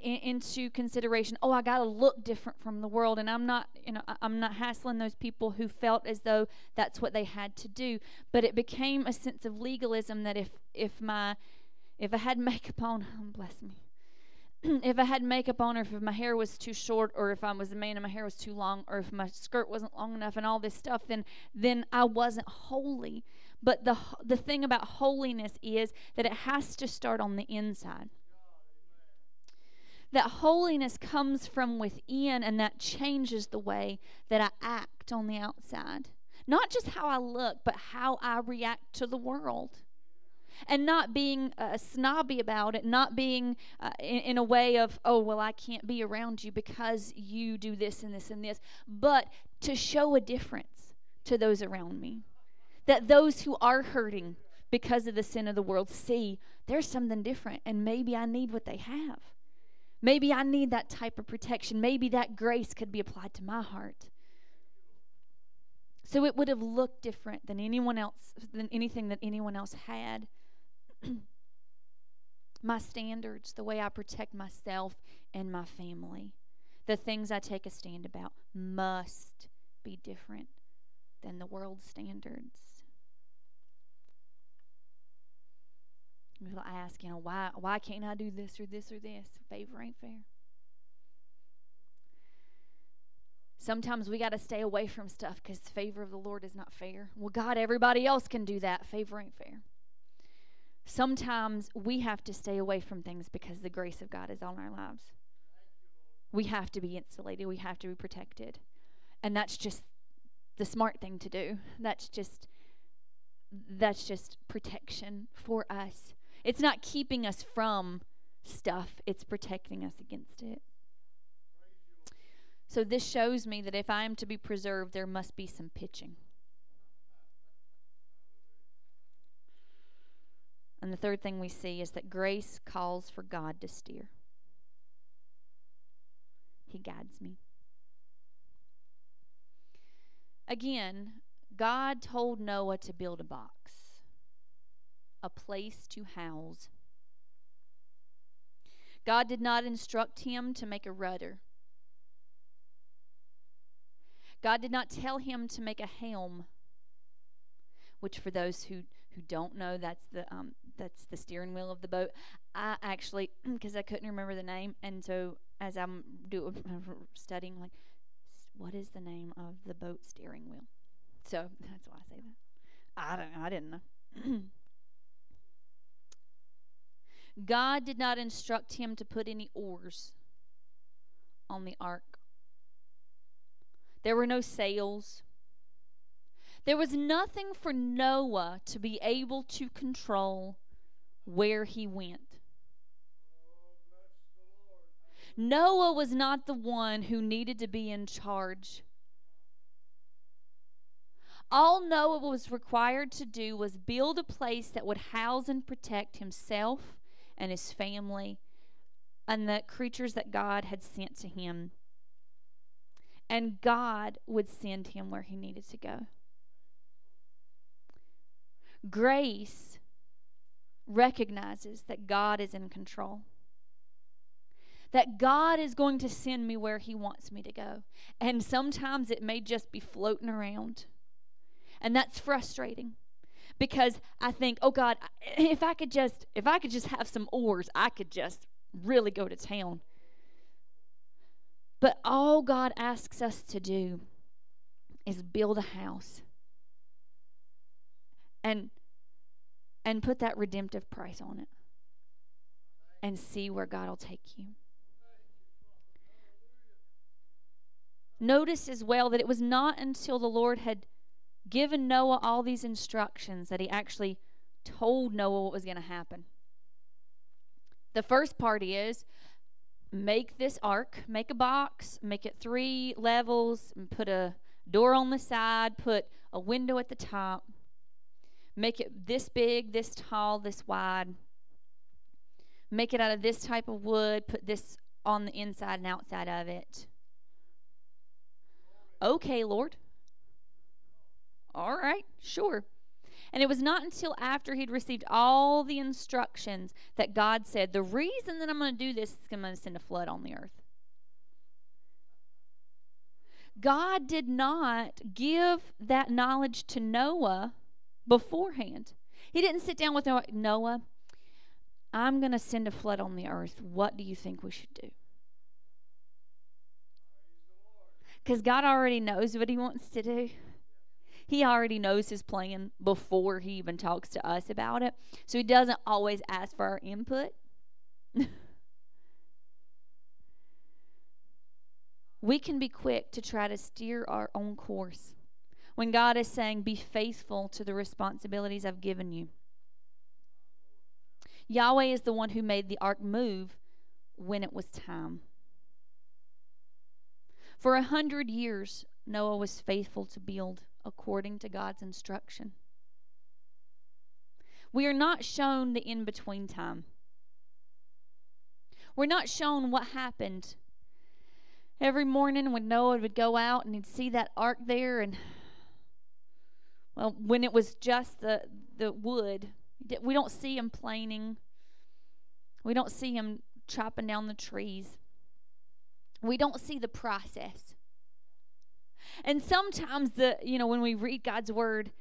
in, into consideration. Oh, I got to look different from the world, and I'm not, you know, I'm not hassling those people who felt as though that's what they had to do. But it became a sense of legalism that if if my if I had makeup on, oh, bless me, if I had makeup on, or if my hair was too short, or if I was a man and my hair was too long, or if my skirt wasn't long enough, and all this stuff, then then I wasn't holy. But the the thing about holiness is that it has to start on the inside. That holiness comes from within, and that changes the way that I act on the outside. Not just how I look, but how I react to the world and not being uh, snobby about it, not being uh, in, in, a way of, oh, well, I can't be around you because you do this and this and this, but to show a difference to those around me. That those who are hurting because of the sin of the world see there's something different, and maybe I need what they have. Maybe I need that type of protection. Maybe that grace could be applied to my heart. So it would have looked different than anyone else, than anything that anyone else had. my standards, the way I protect myself and my family, the things I take a stand about must be different than the world's standards. People ask, you know, why why can't I do this or this or this? Favor ain't fair. Sometimes we got to stay away from stuff because favor of the Lord is not fair. Well, God, everybody else can do that. Favor ain't fair. Sometimes we have to stay away from things because the grace of God is on our lives. We have to be insulated, we have to be protected. And that's just the smart thing to do. That's just that's just protection for us. It's not keeping us from stuff, it's protecting us against it. So this shows me that if I am to be preserved, there must be some pitching. And the third thing we see is that grace calls for God to steer. He guides me. Again, God told Noah to build a box, a place to house. God did not instruct him to make a rudder. God did not tell him to make a helm, which, for those who, who don't know, that's the um, that's the steering wheel of the boat. I actually, because I couldn't remember the name, and so as I'm doing studying, like, what is the name of the boat steering wheel? So that's why I say that. I don't. I didn't know. God did not instruct him to put any oars on the ark. There were no sails. There was nothing for Noah to be able to control where he went. Noah was not the one who needed to be in charge. All Noah was required to do was build a place that would house and protect himself and his family and the creatures that God had sent to him. And God would send him where he needed to go. Grace recognizes that God is in control. That God is going to send me where He wants me to go. And sometimes it may just be floating around. And that's frustrating because I think, oh God, if I could just if I could just have some oars, I could just really go to town. But all God asks us to do is build a house. And and put that redemptive price on it and see where God will take you. Notice as well that it was not until the Lord had given Noah all these instructions that he actually told Noah what was going to happen. The first part is make this ark, make a box, make it three levels, and put a door on the side, put a window at the top, make it this big, this tall, this wide. Make it out of this type of wood, put this on the inside and outside of it. Okay, Lord. All right, sure. And it was not until after he'd received all the instructions that God said, The reason that I'm going to do this is I'm going to send a flood on the earth. God did not give that knowledge to Noah beforehand. He didn't sit down with Noah, Noah I'm going to send a flood on the earth. What do you think we should do? Because God already knows what He wants to do. He already knows His plan before He even talks to us about it. So He doesn't always ask for our input. we can be quick to try to steer our own course when God is saying, Be faithful to the responsibilities I've given you. Yahweh is the one who made the ark move when it was time. For a hundred years, Noah was faithful to build according to God's instruction. We are not shown the in between time. We're not shown what happened. Every morning when Noah would go out and he'd see that ark there, and well, when it was just the, the wood, we don't see him planing. We don't see him chopping down the trees. We don't see the process. And sometimes the you know when we read God's word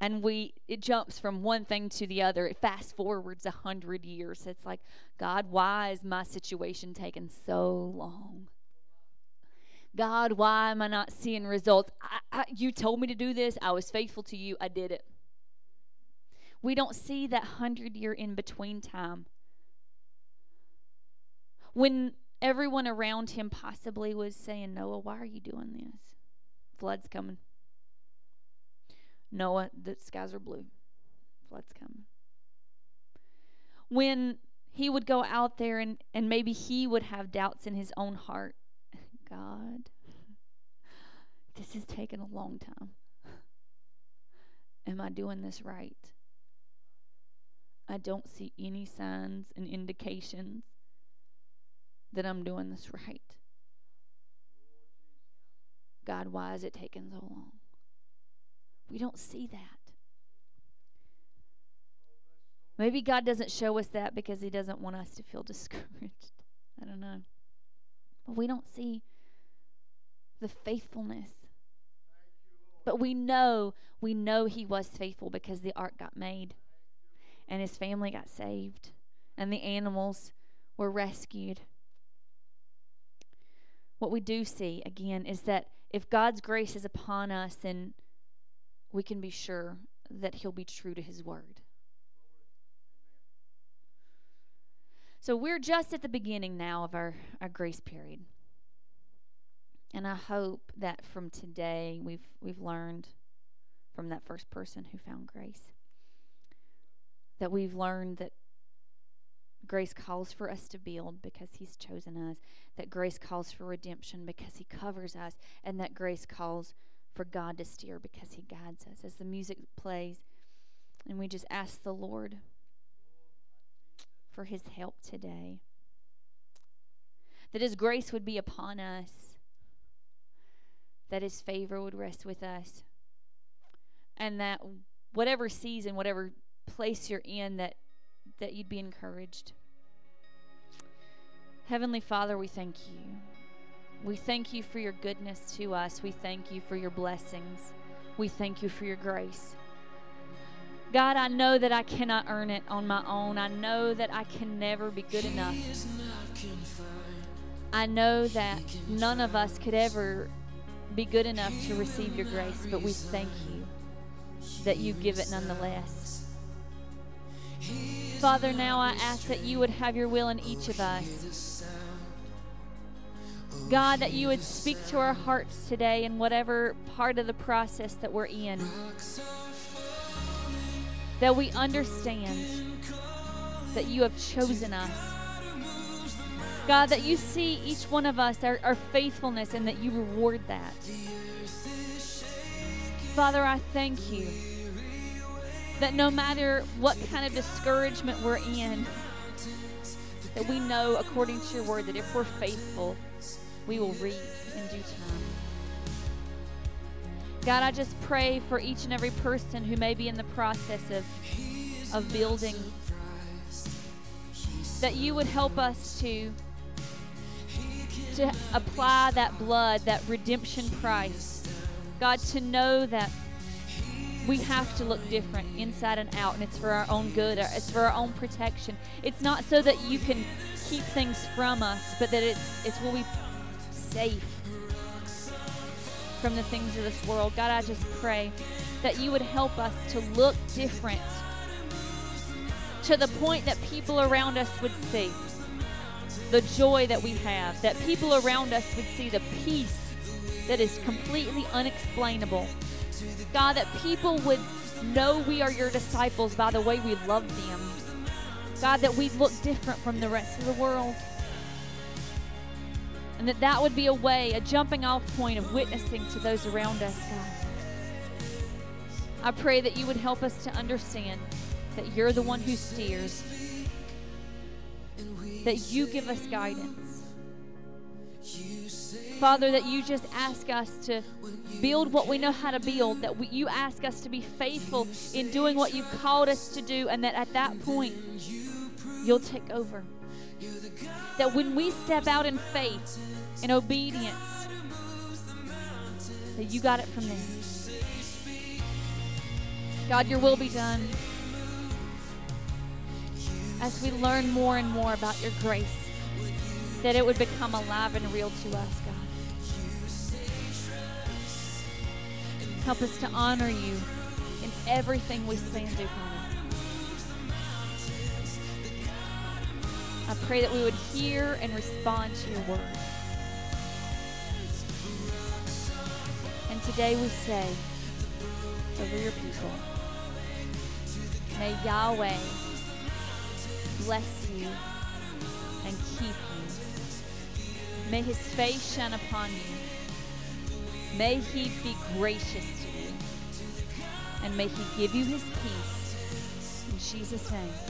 and we it jumps from one thing to the other, it fast forwards a hundred years. It's like, God, why is my situation taking so long? God, why am I not seeing results? I, I, you told me to do this. I was faithful to you. I did it. We don't see that hundred year in between time. When everyone around him possibly was saying, Noah, why are you doing this? Flood's coming. Noah, the skies are blue. Flood's coming. When he would go out there and, and maybe he would have doubts in his own heart. God, this is taking a long time. Am I doing this right? I don't see any signs and indications that I'm doing this right. God, why is it taking so long? We don't see that. Maybe God doesn't show us that because He doesn't want us to feel discouraged. I don't know. But we don't see the faithfulness. But we know, we know He was faithful because the ark got made and his family got saved, and the animals were rescued. What we do see, again, is that if God's grace is upon us, then we can be sure that He'll be true to His word. So we're just at the beginning now of our, our grace period. And I hope that from today we've we've learned from that first person who found grace that we've learned that grace calls for us to build because he's chosen us, that grace calls for redemption because he covers us, and that grace calls for God to steer because he guides us. As the music plays, and we just ask the Lord for his help today. That his grace would be upon us, that his favor would rest with us, and that whatever season, whatever place you're in that that you'd be encouraged. Heavenly Father, we thank you. We thank you for your goodness to us. We thank you for your blessings. We thank you for your grace. God, I know that I cannot earn it on my own. I know that I can never be good enough. I know that none of us could ever be good enough to receive your grace, but we thank you that you give it nonetheless. Father, now I ask that you would have your will in each of us. God, that you would speak to our hearts today in whatever part of the process that we're in. That we understand that you have chosen us. God, that you see each one of us, our, our faithfulness, and that you reward that. Father, I thank you that no matter what kind of discouragement we're in, that we know according to your word that if we're faithful, we will reap in due time. God, I just pray for each and every person who may be in the process of, of building, that you would help us to, to apply that blood, that redemption price. God, to know that we have to look different inside and out, and it's for our own good, uh, it's for our own protection. It's not so that you can keep things from us, but that it's, it's will be safe from the things of this world. God, I just pray that you would help us to look different to the point that people around us would see the joy that we have, that people around us would see the peace that is completely unexplainable. God, that people would know we are your disciples by the way we love them. God, that we look different from the rest of the world and that that would be a way, a jumping off point of witnessing to those around us, God. I pray that you would help us to understand that you're the one who steers, that you give us guidance. Father, that you just ask us to build what we know how to build, that we, you ask us to be faithful in doing what you've called us to do, and that at that point, you'll take over. That when we step out in faith, in obedience, that you got it from there. God, your will be done. As we learn more and more about your grace, that it would become alive and real to us, Help us to honor you in everything we say and do, Father. I pray that we would hear and respond to your word. And today we say over your people, may Yahweh bless you and keep you. May his face shine upon you. May he be gracious to you. And may he give you his peace. In Jesus' name.